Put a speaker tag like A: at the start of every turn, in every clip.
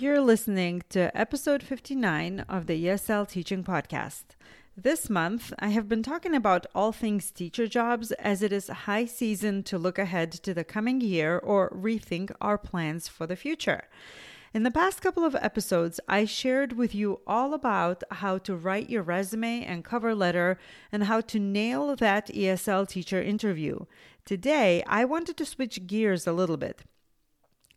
A: You're listening to episode 59 of the ESL Teaching Podcast. This month, I have been talking about all things teacher jobs as it is high season to look ahead to the coming year or rethink our plans for the future. In the past couple of episodes, I shared with you all about how to write your resume and cover letter and how to nail that ESL teacher interview. Today, I wanted to switch gears a little bit.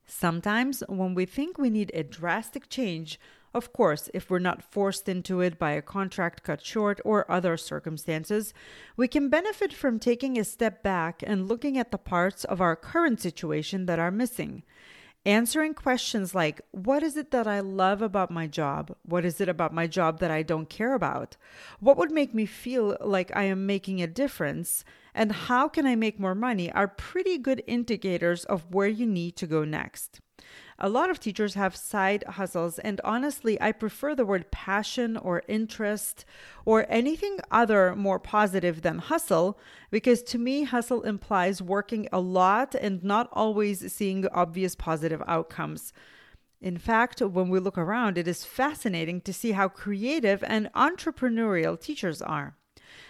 A: Sometimes, when we think we need a drastic change, of course, if we're not forced into it by a contract cut short or other circumstances, we can benefit from taking a step back and looking at the parts of our current situation that are missing. Answering questions like, What is it that I love about my job? What is it about my job that I don't care about? What would make me feel like I am making a difference? And how can I make more money? are pretty good indicators of where you need to go next. A lot of teachers have side hustles, and honestly, I prefer the word passion or interest or anything other more positive than hustle because to me, hustle implies working a lot and not always seeing obvious positive outcomes. In fact, when we look around, it is fascinating to see how creative and entrepreneurial teachers are.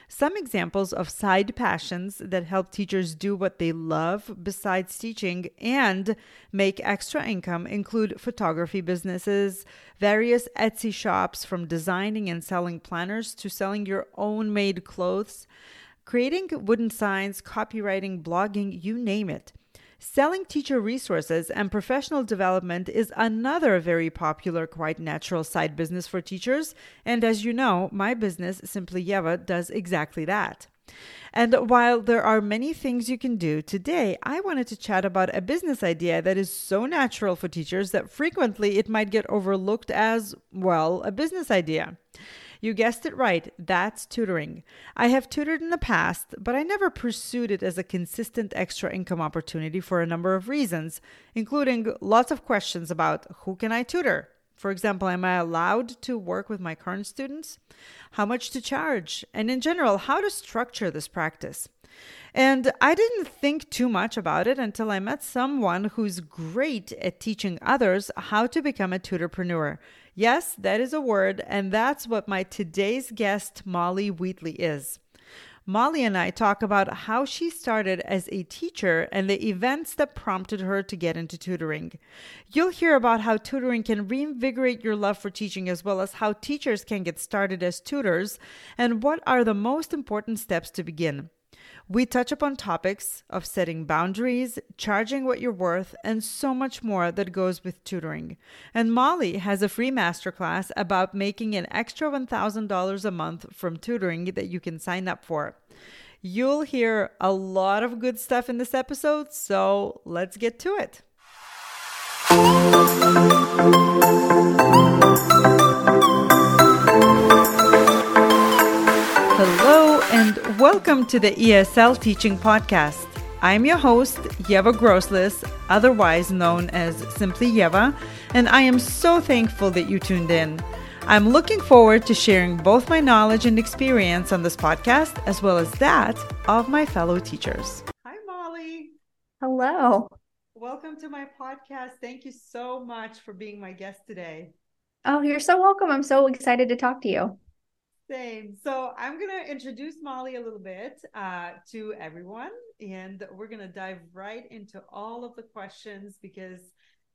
A: Some examples of side passions that help teachers do what they love besides teaching and make extra income include photography businesses, various Etsy shops from designing and selling planners to selling your own made clothes, creating wooden signs, copywriting, blogging, you name it. Selling teacher resources and professional development is another very popular, quite natural side business for teachers. And as you know, my business, Simply Yeva, does exactly that. And while there are many things you can do, today I wanted to chat about a business idea that is so natural for teachers that frequently it might get overlooked as, well, a business idea. You guessed it right, that's tutoring. I have tutored in the past, but I never pursued it as a consistent extra income opportunity for a number of reasons, including lots of questions about who can I tutor? For example, am I allowed to work with my current students? How much to charge? And in general, how to structure this practice. And I didn't think too much about it until I met someone who's great at teaching others how to become a tutorpreneur. Yes, that is a word, and that's what my today's guest, Molly Wheatley, is. Molly and I talk about how she started as a teacher and the events that prompted her to get into tutoring. You'll hear about how tutoring can reinvigorate your love for teaching, as well as how teachers can get started as tutors, and what are the most important steps to begin. We touch upon topics of setting boundaries, charging what you're worth, and so much more that goes with tutoring. And Molly has a free masterclass about making an extra $1,000 a month from tutoring that you can sign up for. You'll hear a lot of good stuff in this episode, so let's get to it. Welcome to the ESL Teaching Podcast. I'm your host, Yeva Groslis, otherwise known as Simply Yeva, and I am so thankful that you tuned in. I'm looking forward to sharing both my knowledge and experience on this podcast, as well as that of my fellow teachers. Hi, Molly.
B: Hello.
A: Welcome to my podcast. Thank you so much for being my guest today.
B: Oh, you're so welcome. I'm so excited to talk to you.
A: Same. So I'm going to introduce Molly a little bit uh, to everyone, and we're going to dive right into all of the questions because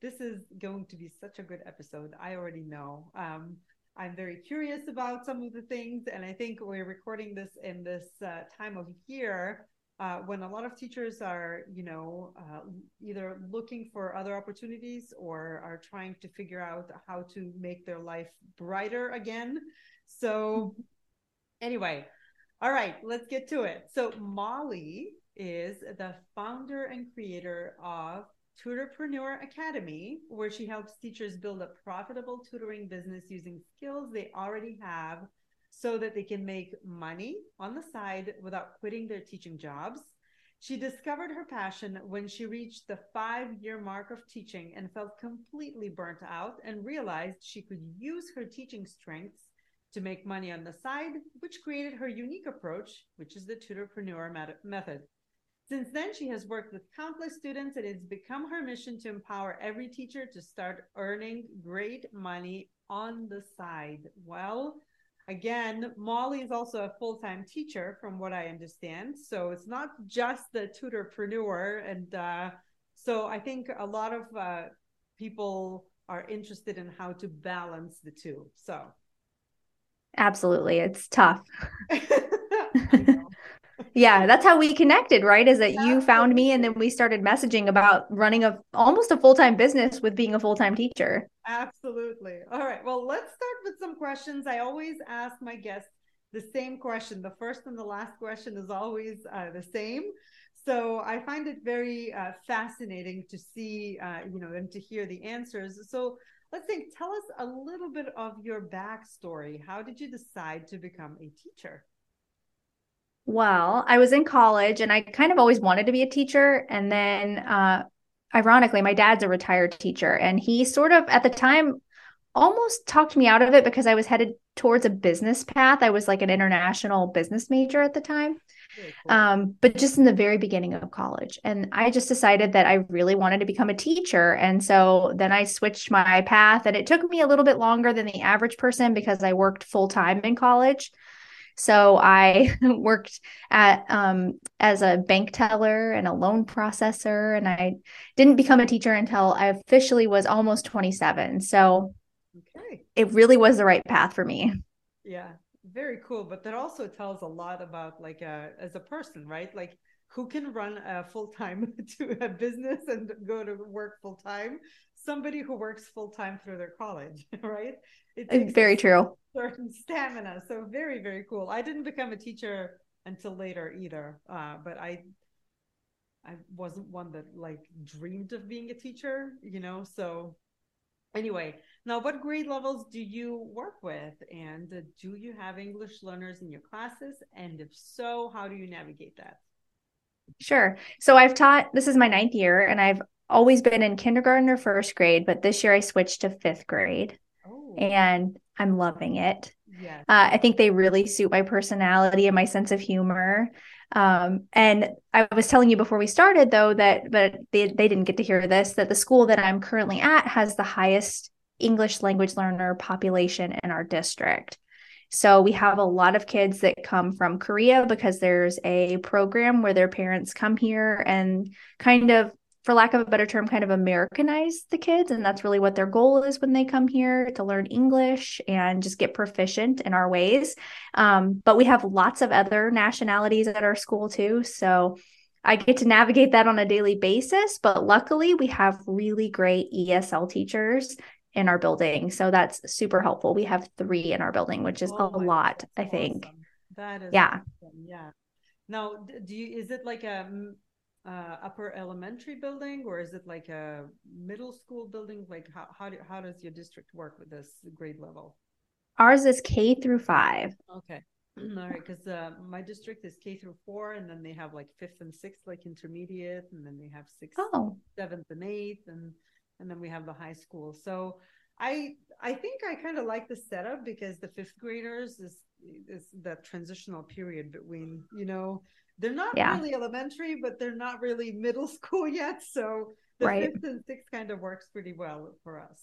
A: this is going to be such a good episode. I already know. Um, I'm very curious about some of the things, and I think we're recording this in this uh, time of year uh, when a lot of teachers are, you know, uh, either looking for other opportunities or are trying to figure out how to make their life brighter again. So, anyway, all right, let's get to it. So, Molly is the founder and creator of Tutorpreneur Academy, where she helps teachers build a profitable tutoring business using skills they already have so that they can make money on the side without quitting their teaching jobs. She discovered her passion when she reached the five year mark of teaching and felt completely burnt out and realized she could use her teaching strengths to make money on the side, which created her unique approach, which is the tutorpreneur method. Since then, she has worked with countless students and it's become her mission to empower every teacher to start earning great money on the side. Well, again, Molly is also a full time teacher, from what I understand. So it's not just the tutorpreneur. And uh, so I think a lot of uh, people are interested in how to balance the two. So,
B: absolutely, it's tough. yeah, that's how we connected, right? Is that you found me and then we started messaging about running a almost a full-time business with being a full-time teacher.
A: Absolutely. All right. Well, let's start with some questions. I always ask my guests the same question. The first and the last question is always uh, the same. So I find it very uh, fascinating to see, uh, you know, and to hear the answers. So let's think, tell us a little bit of your backstory. How did you decide to become a teacher?
B: Well, I was in college and I kind of always wanted to be a teacher. And then, uh, ironically, my dad's a retired teacher, and he sort of at the time almost talked me out of it because I was headed towards a business path. I was like an international business major at the time. Cool. Um, but just in the very beginning of college. And I just decided that I really wanted to become a teacher. And so then I switched my path, and it took me a little bit longer than the average person because I worked full time in college. So I worked at um, as a bank teller and a loan processor, and I didn't become a teacher until I officially was almost 27. So okay. it really was the right path for me.
A: Yeah, very cool. But that also tells a lot about like a, uh, as a person, right? Like who can run a full time to a business and go to work full time somebody who works full time through their college, right?
B: It's very true.
A: Certain stamina. So very, very cool. I didn't become a teacher until later either, uh, but I I wasn't one that like dreamed of being a teacher, you know. So anyway, now what grade levels do you work with, and uh, do you have English learners in your classes? And if so, how do you navigate that?
B: Sure. So I've taught. This is my ninth year, and I've always been in kindergarten or first grade, but this year I switched to fifth grade. Oh. And I'm loving it. Yes. Uh, I think they really suit my personality and my sense of humor. Um, and I was telling you before we started, though, that but they, they didn't get to hear this that the school that I'm currently at has the highest English language learner population in our district. So we have a lot of kids that come from Korea because there's a program where their parents come here and kind of for lack of a better term, kind of Americanize the kids. And that's really what their goal is when they come here to learn English and just get proficient in our ways. Um, but we have lots of other nationalities at our school too. So I get to navigate that on a daily basis. But luckily, we have really great ESL teachers in our building. So that's super helpful. We have three in our building, which is oh a lot, I think. Awesome.
A: That is yeah. Awesome. Yeah. Now, do you, is it like a uh, upper elementary building or is it like a middle school building like how, how, do, how does your district work with this grade level
B: ours is k through five
A: okay all right because uh, my district is k through four and then they have like fifth and sixth like intermediate and then they have sixth oh. seventh and eighth and and then we have the high school so i i think i kind of like the setup because the fifth graders is is that transitional period between you know they're not yeah. really elementary, but they're not really middle school yet. So the right. fifth and sixth kind of works pretty well for us.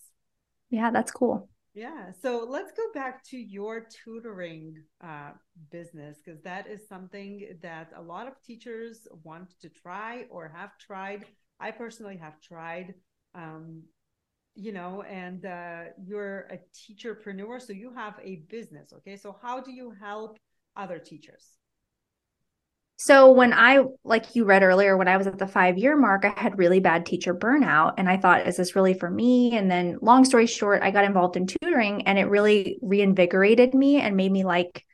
B: Yeah, that's cool.
A: Yeah. So let's go back to your tutoring uh, business because that is something that a lot of teachers want to try or have tried. I personally have tried. Um, you know, and uh, you're a teacherpreneur, so you have a business. Okay. So, how do you help other teachers?
B: So when I, like you read earlier, when I was at the five year mark, I had really bad teacher burnout. And I thought, is this really for me? And then, long story short, I got involved in tutoring and it really reinvigorated me and made me like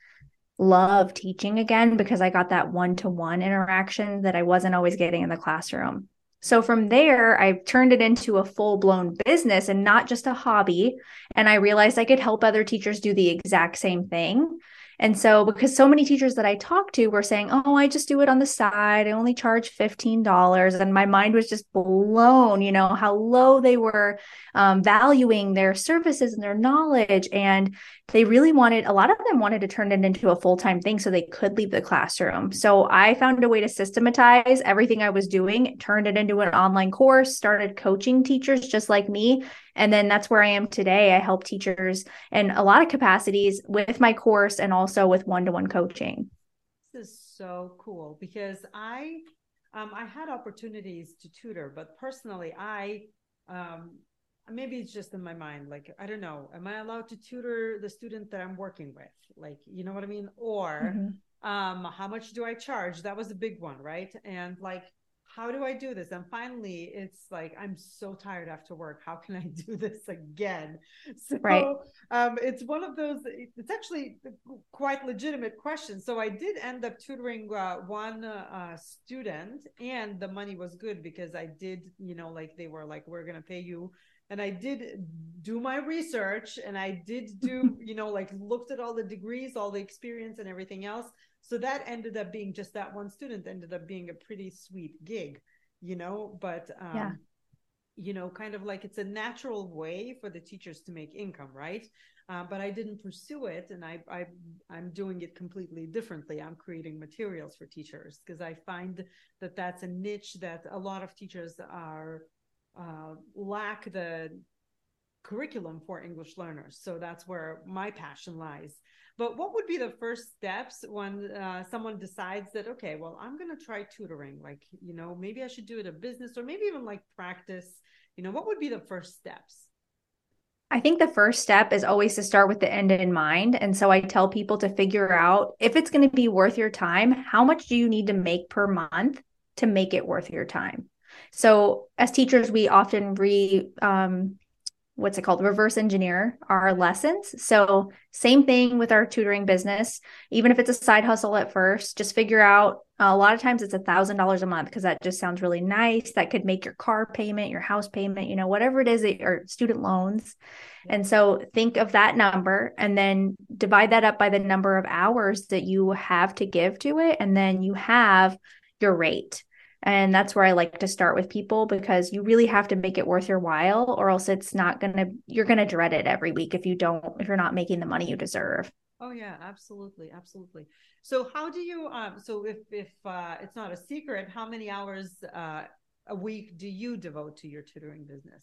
B: love teaching again because I got that one to one interaction that I wasn't always getting in the classroom. So from there, I turned it into a full blown business and not just a hobby. And I realized I could help other teachers do the exact same thing. And so, because so many teachers that I talked to were saying, Oh, I just do it on the side, I only charge $15. And my mind was just blown, you know, how low they were um, valuing their services and their knowledge. And they really wanted, a lot of them wanted to turn it into a full time thing so they could leave the classroom. So I found a way to systematize everything I was doing, turned it into an online course, started coaching teachers just like me. And then that's where I am today. I help teachers in a lot of capacities with my course and also with one to one coaching.
A: This is so cool because I, um, I had opportunities to tutor, but personally, I um, maybe it's just in my mind like i don't know am i allowed to tutor the student that i'm working with? Like you know what i mean? Or mm-hmm. um how much do i charge? That was a big one right? And like how do i do this? And finally it's like i'm so tired after work. How can i do this again? So right. um it's one of those it's actually quite legitimate questions so i did end up tutoring uh, one uh, student and the money was good because i did you know like they were like we're going to pay you and I did do my research and I did do, you know, like looked at all the degrees, all the experience and everything else. So that ended up being just that one student ended up being a pretty sweet gig, you know, but um yeah. you know, kind of like it's a natural way for the teachers to make income, right? Uh, but I didn't pursue it, and I, I I'm doing it completely differently. I'm creating materials for teachers because I find that that's a niche that a lot of teachers are uh, lack the curriculum for English learners. So that's where my passion lies. But what would be the first steps when uh, someone decides that, okay, well, I'm going to try tutoring? Like, you know, maybe I should do it a business or maybe even like practice. You know, what would be the first steps?
B: I think the first step is always to start with the end in mind. And so I tell people to figure out if it's going to be worth your time, how much do you need to make per month to make it worth your time? So as teachers, we often re um, what's it called? Reverse engineer our lessons. So same thing with our tutoring business. Even if it's a side hustle at first just figure out uh, a lot of times it's a thousand dollars a month because that just sounds really nice. That could make your car payment your house payment you know whatever it is that, or student loans. And so think of that number and then divide that up by the number of hours that you have to give to it and then you have your rate and that's where I like to start with people because you really have to make it worth your while, or else it's not going to, you're going to dread it every week if you don't, if you're not making the money you deserve.
A: Oh yeah, absolutely, absolutely. So how do you um so if if uh it's not a secret, how many hours uh a week do you devote to your tutoring business?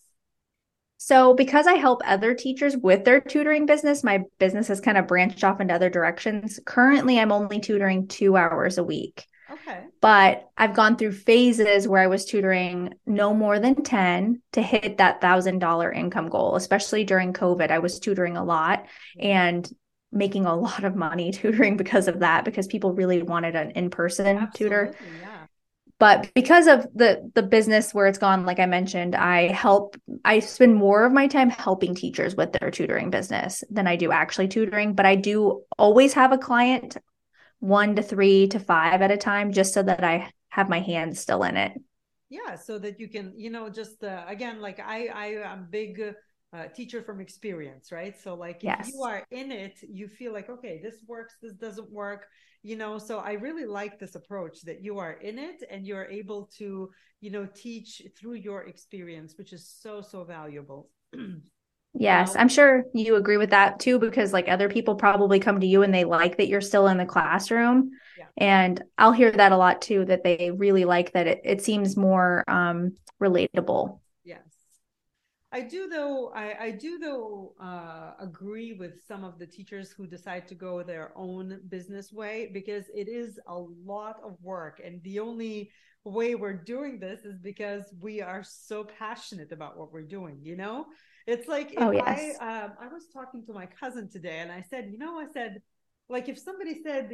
B: So because I help other teachers with their tutoring business, my business has kind of branched off into other directions. Currently, I'm only tutoring 2 hours a week.
A: Okay.
B: But I've gone through phases where I was tutoring no more than 10 to hit that $1,000 income goal, especially during COVID. I was tutoring a lot and making a lot of money tutoring because of that, because people really wanted an in person tutor. Yeah. But because of the the business where it's gone, like I mentioned, I help. I spend more of my time helping teachers with their tutoring business than I do actually tutoring. But I do always have a client one to three to five at a time just so that I have my hands still in it.
A: Yeah, so that you can, you know, just uh, again, like I, I am big uh, teacher from experience, right? So like if yes. you are in it, you feel like, okay, this works, this doesn't work, you know. So I really like this approach that you are in it and you're able to, you know, teach through your experience, which is so so valuable.
B: Yes, I'm sure you agree with that too, because like other people probably come to you and they like that you're still in the classroom. Yeah. And I'll hear that a lot too, that they really like that it, it seems more um, relatable.
A: Yes. I do though, I, I do though uh, agree with some of the teachers who decide to go their own business way because it is a lot of work. And the only way we're doing this is because we are so passionate about what we're doing, you know? It's like oh, yes. I um, I was talking to my cousin today, and I said, you know, I said, like if somebody said,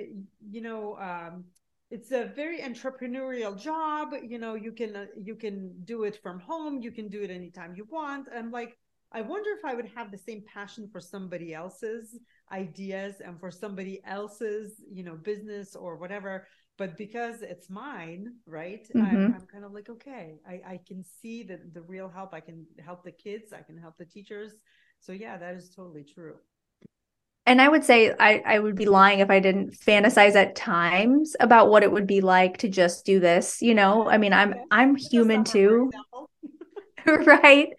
A: you know, um, it's a very entrepreneurial job. You know, you can uh, you can do it from home. You can do it anytime you want. I'm like, I wonder if I would have the same passion for somebody else's ideas and for somebody else's, you know, business or whatever but because it's mine right mm-hmm. I'm, I'm, kind of like okay I, I can see the, the real help i can help the kids i can help the teachers so yeah that is totally true
B: and I would say I, I would be lying if I didn't fantasize at times about what it would be like to just do this. You know, I mean, I'm I'm human too. right.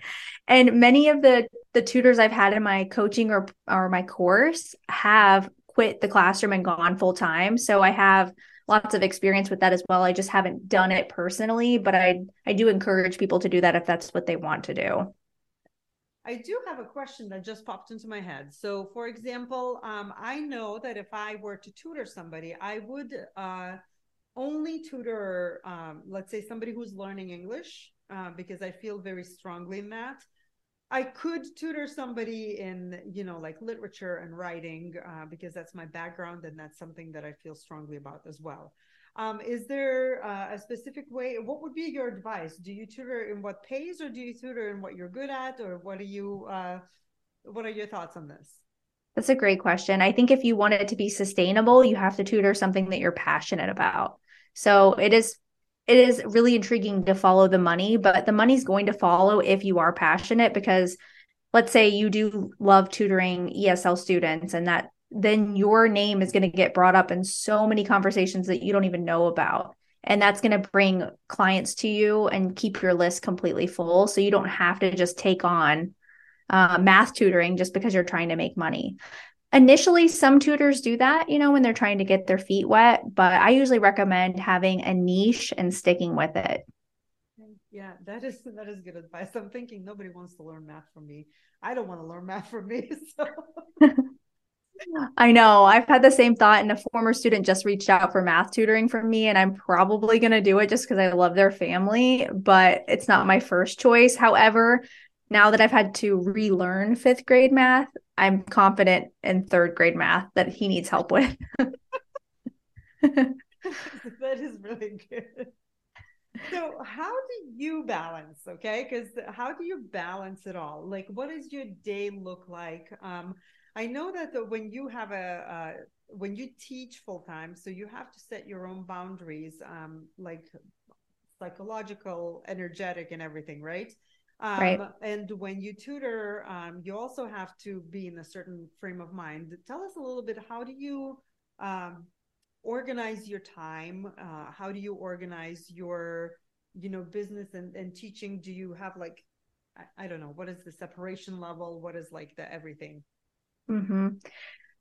B: And many of the the tutors I've had in my coaching or or my course have quit the classroom and gone full time. So I have lots of experience with that as well. I just haven't done it personally, but I I do encourage people to do that if that's what they want to do.
A: I do have a question that just popped into my head. So, for example, um, I know that if I were to tutor somebody, I would uh, only tutor, um, let's say, somebody who's learning English, uh, because I feel very strongly in that. I could tutor somebody in, you know, like literature and writing, uh, because that's my background and that's something that I feel strongly about as well. Um, is there uh, a specific way? What would be your advice? Do you tutor in what pays, or do you tutor in what you're good at, or what are you? Uh, what are your thoughts on this?
B: That's a great question. I think if you want it to be sustainable, you have to tutor something that you're passionate about. So it is it is really intriguing to follow the money, but the money's going to follow if you are passionate because let's say you do love tutoring ESL students and that then your name is going to get brought up in so many conversations that you don't even know about. And that's going to bring clients to you and keep your list completely full. So you don't have to just take on uh, math tutoring just because you're trying to make money. Initially, some tutors do that, you know, when they're trying to get their feet wet, but I usually recommend having a niche and sticking with it.
A: Yeah, that is that is good advice. I'm thinking nobody wants to learn math from me. I don't want to learn math from me. So
B: I know. I've had the same thought, and a former student just reached out for math tutoring from me, and I'm probably going to do it just because I love their family, but it's not my first choice. However, now that I've had to relearn fifth grade math, I'm confident in third grade math that he needs help with.
A: that is really good. So, how do you balance? Okay, because how do you balance it all? Like, what does your day look like? Um, I know that the, when you have a, uh, when you teach full time, so you have to set your own boundaries, um, like psychological, energetic, and everything, right? Um, right. And when you tutor, um, you also have to be in a certain frame of mind. Tell us a little bit. How do you um, organize your time? Uh, how do you organize your, you know, business and, and teaching? Do you have like, I, I don't know, what is the separation level? What is like the everything?
B: Mm-hmm.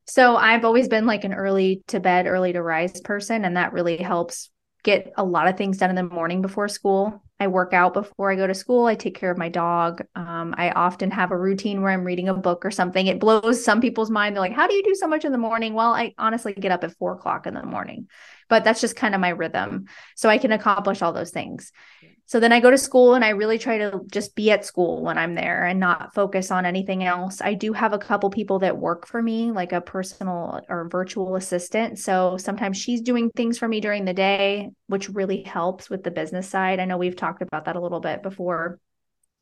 B: So I've always been like an early to bed, early to rise person, and that really helps get a lot of things done in the morning before school. I work out before I go to school. I take care of my dog. Um, I often have a routine where I'm reading a book or something. It blows some people's mind. They're like, How do you do so much in the morning? Well, I honestly get up at four o'clock in the morning, but that's just kind of my rhythm. So I can accomplish all those things. So then I go to school and I really try to just be at school when I'm there and not focus on anything else. I do have a couple people that work for me, like a personal or virtual assistant. So sometimes she's doing things for me during the day, which really helps with the business side. I know we've talked about that a little bit before.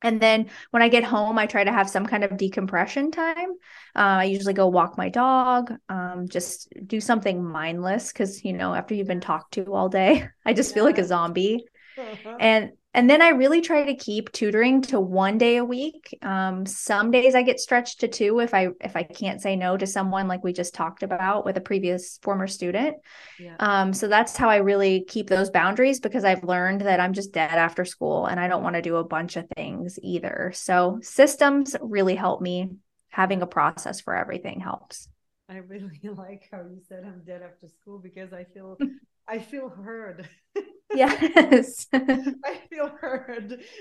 B: And then when I get home, I try to have some kind of decompression time. Uh, I usually go walk my dog, um, just do something mindless because, you know, after you've been talked to all day, I just feel like a zombie. and and then I really try to keep tutoring to one day a week. Um, some days I get stretched to two if I if I can't say no to someone like we just talked about with a previous former student. Yeah. Um, so that's how I really keep those boundaries because I've learned that I'm just dead after school and I don't want to do a bunch of things either. So systems really help me. Having a process for everything helps.
A: I really like how you said I'm dead after school because I feel I feel heard.
B: yes.
A: I feel heard.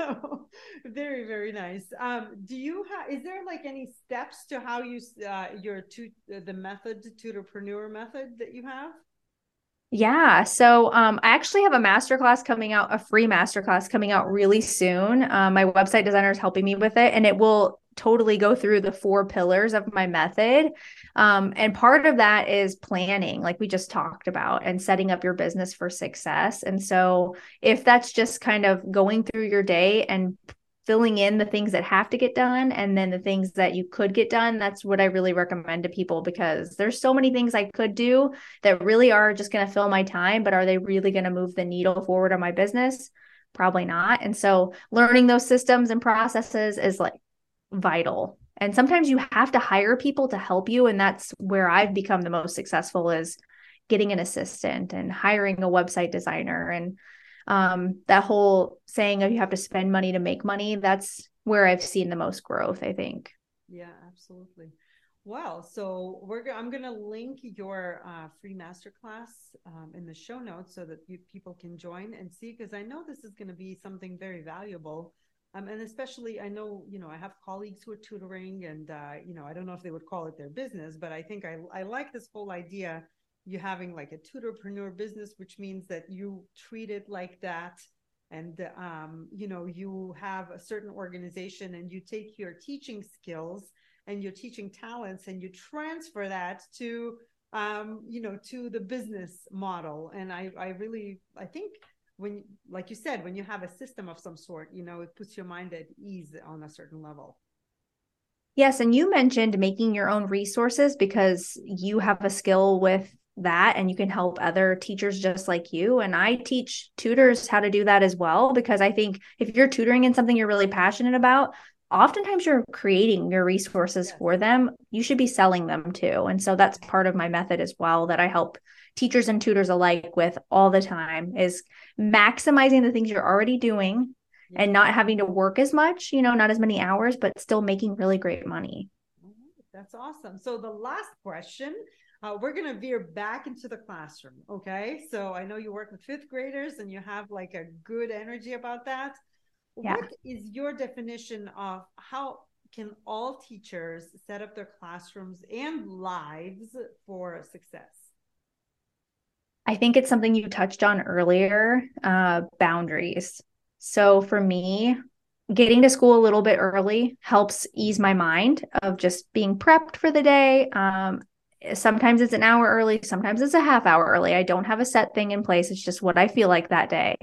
A: So very, very nice. Um, do you have, is there like any steps to how you, uh, your, to, the method, tutorpreneur method that you have?
B: Yeah. So um, I actually have a masterclass coming out, a free masterclass coming out really soon. Um, my website designer is helping me with it, and it will totally go through the four pillars of my method. Um, and part of that is planning, like we just talked about, and setting up your business for success. And so, if that's just kind of going through your day and filling in the things that have to get done and then the things that you could get done that's what i really recommend to people because there's so many things i could do that really are just going to fill my time but are they really going to move the needle forward on my business probably not and so learning those systems and processes is like vital And sometimes you have to hire people to help you. And that's where I've become the most successful is getting an assistant and hiring a website designer and um, that whole saying of you have to spend money to make money. That's where I've seen the most growth, I think.
A: Yeah, absolutely. Well, so we're go- I'm going to link your uh, free masterclass um, in the show notes so that you, people can join and see because I know this is going to be something very valuable um, and especially, I know, you know, I have colleagues who are tutoring and, uh, you know, I don't know if they would call it their business, but I think I, I like this whole idea you having like a tutorpreneur business, which means that you treat it like that. And, um, you know, you have a certain organization and you take your teaching skills and your teaching talents and you transfer that to, um, you know, to the business model. And I, I really, I think when like you said when you have a system of some sort you know it puts your mind at ease on a certain level
B: yes and you mentioned making your own resources because you have a skill with that and you can help other teachers just like you. And i teach tutors how to do that as well because i think if you're tutoring in something you're really passionate about oftentimes you're creating your resources for them. You should be selling them too. And so that's part of my method as well that i help teachers and tutors alike with all the time is maximizing the things you're already doing and not having to work as much, you know, not as many hours, but still making really great money.
A: That's awesome. So the last question, uh, we're going to veer back into the classroom. Okay. So I know you work with fifth graders and you have like a good energy about that. Yeah. What is your definition of how can all teachers set up their classrooms and lives for success?
B: I think it's something you touched on earlier uh, boundaries. So for me, getting to school a little bit early helps ease my mind of just being prepped for the day. Um, sometimes it's an hour early, sometimes it's a half hour early. I don't have a set thing in place. It's just what I feel like that day.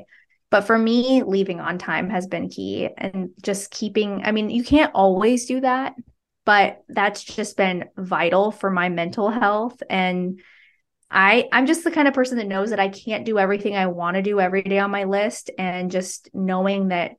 B: But for me, leaving on time has been key and just keeping, I mean, you can't always do that, but that's just been vital for my mental health and I I'm just the kind of person that knows that I can't do everything I want to do every day on my list and just knowing that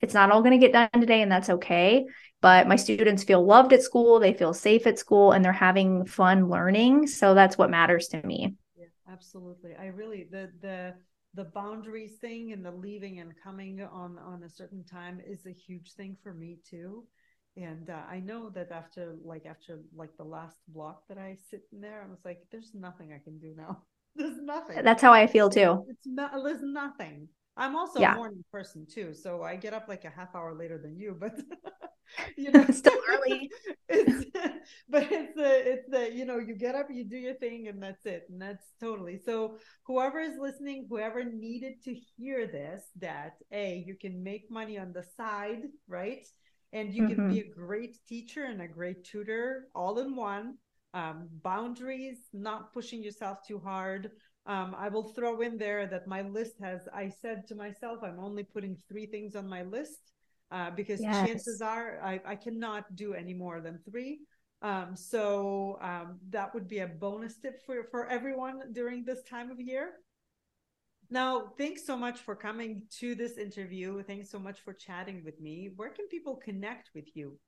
B: it's not all going to get done today and that's okay but my students feel loved at school they feel safe at school and they're having fun learning. So that's what matters to me.
A: Yeah, absolutely. I really the the the boundaries thing and the leaving and coming on on a certain time is a huge thing for me too. And uh, i know that after like after like the last block that i sit in there i was like there's nothing i can do now. There's nothing.
B: That's how i feel too.
A: It's not there's nothing i'm also yeah. a morning person too so i get up like a half hour later than you but
B: you know still early
A: it's, but it's the it's the you know you get up you do your thing and that's it and that's totally so whoever is listening whoever needed to hear this that a you can make money on the side right and you mm-hmm. can be mm-hmm. a great teacher and a great tutor all in one um, boundaries not pushing yourself too hard um, i will throw in there that my list has i said to myself i'm only putting three things on my list uh, because yes. chances are I, I cannot do any more than three um, so um, that would be a bonus tip for, for everyone during this time of year now, thanks so much for coming to this interview. Thanks so much for chatting with me. Where can people connect with you?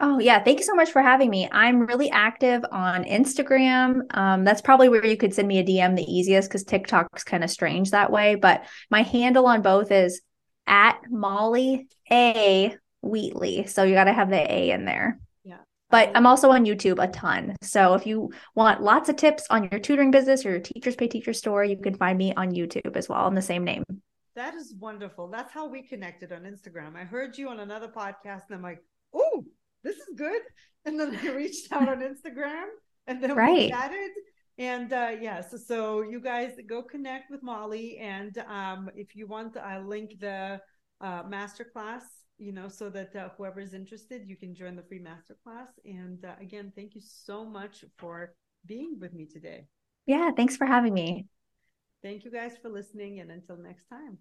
B: Oh, yeah. Thank you so much for having me. I'm really active on Instagram. Um, that's probably where you could send me a DM the easiest because TikTok's kind of strange that way. But my handle on both is at Molly A. Wheatley. So you got to have the A in there. Yeah. But I'm also on YouTube a ton. So if you want lots of tips on your tutoring business or your teachers pay teacher store, you can find me on YouTube as well in the same name.
A: That is wonderful. That's how we connected on Instagram. I heard you on another podcast and I'm like, oh, this is good. And then I reached out on Instagram and then right. we chatted. And uh, yes, yeah, so, so you guys go connect with Molly. And um, if you want, I'll link the uh, masterclass you know, so that uh, whoever is interested, you can join the free masterclass. And uh, again, thank you so much for being with me today.
B: Yeah, thanks for having me.
A: Thank you guys for listening, and until next time.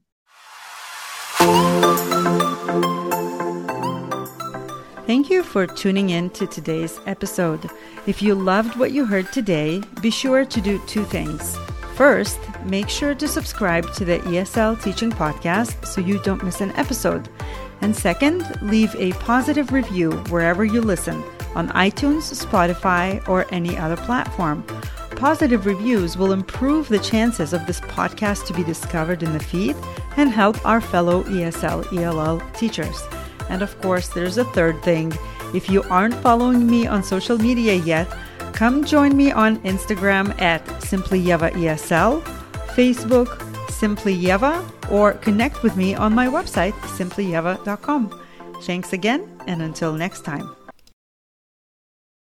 A: Thank you for tuning in to today's episode. If you loved what you heard today, be sure to do two things. First, make sure to subscribe to the ESL Teaching Podcast so you don't miss an episode. And second, leave a positive review wherever you listen on iTunes, Spotify, or any other platform. Positive reviews will improve the chances of this podcast to be discovered in the feed and help our fellow ESL ELL teachers. And of course, there's a third thing. If you aren't following me on social media yet, come join me on Instagram at Simply Yeva ESL, Facebook Simply Yeva, or connect with me on my website simplyyeva.com. Thanks again, and until next time.